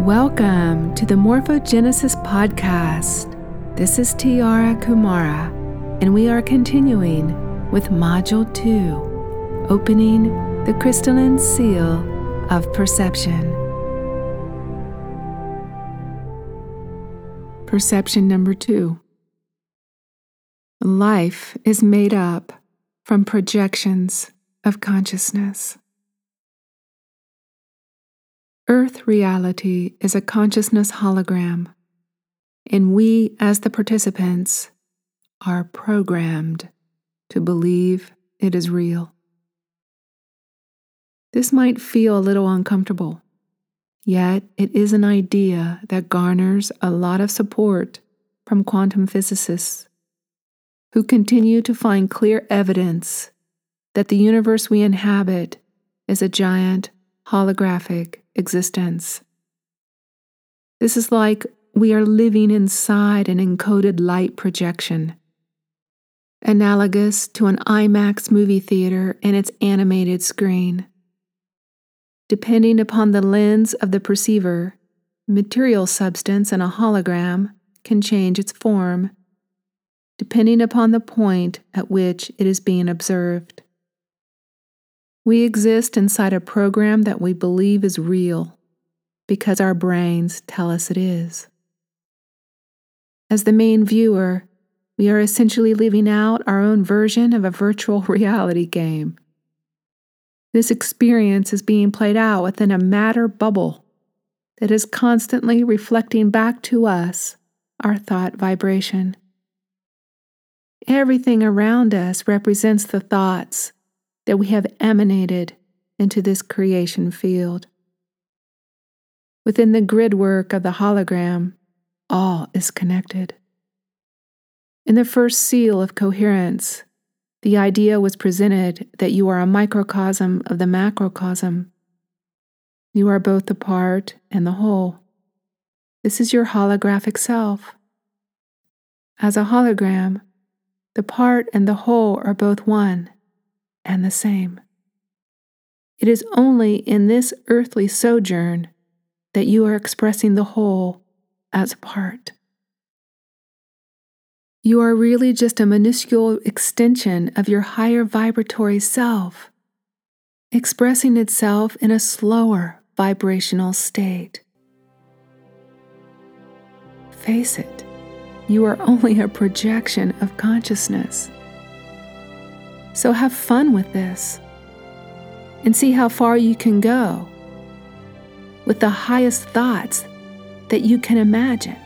Welcome to the Morphogenesis Podcast. This is Tiara Kumara, and we are continuing with Module 2 Opening the Crystalline Seal of Perception. Perception number 2 Life is made up from projections of consciousness. Earth reality is a consciousness hologram, and we, as the participants, are programmed to believe it is real. This might feel a little uncomfortable, yet it is an idea that garners a lot of support from quantum physicists who continue to find clear evidence that the universe we inhabit is a giant holographic existence. This is like we are living inside an encoded light projection, analogous to an IMAX movie theater and its animated screen. Depending upon the lens of the perceiver, material substance in a hologram can change its form, depending upon the point at which it is being observed. We exist inside a program that we believe is real because our brains tell us it is. As the main viewer, we are essentially living out our own version of a virtual reality game. This experience is being played out within a matter bubble that is constantly reflecting back to us our thought vibration. Everything around us represents the thoughts that we have emanated into this creation field. Within the grid work of the hologram, all is connected. In the first seal of coherence, the idea was presented that you are a microcosm of the macrocosm. You are both the part and the whole. This is your holographic self. As a hologram, the part and the whole are both one and the same. It is only in this earthly sojourn that you are expressing the whole as a part. You are really just a minuscule extension of your higher vibratory self, expressing itself in a slower vibrational state. Face it, you are only a projection of consciousness. So have fun with this and see how far you can go with the highest thoughts that you can imagine.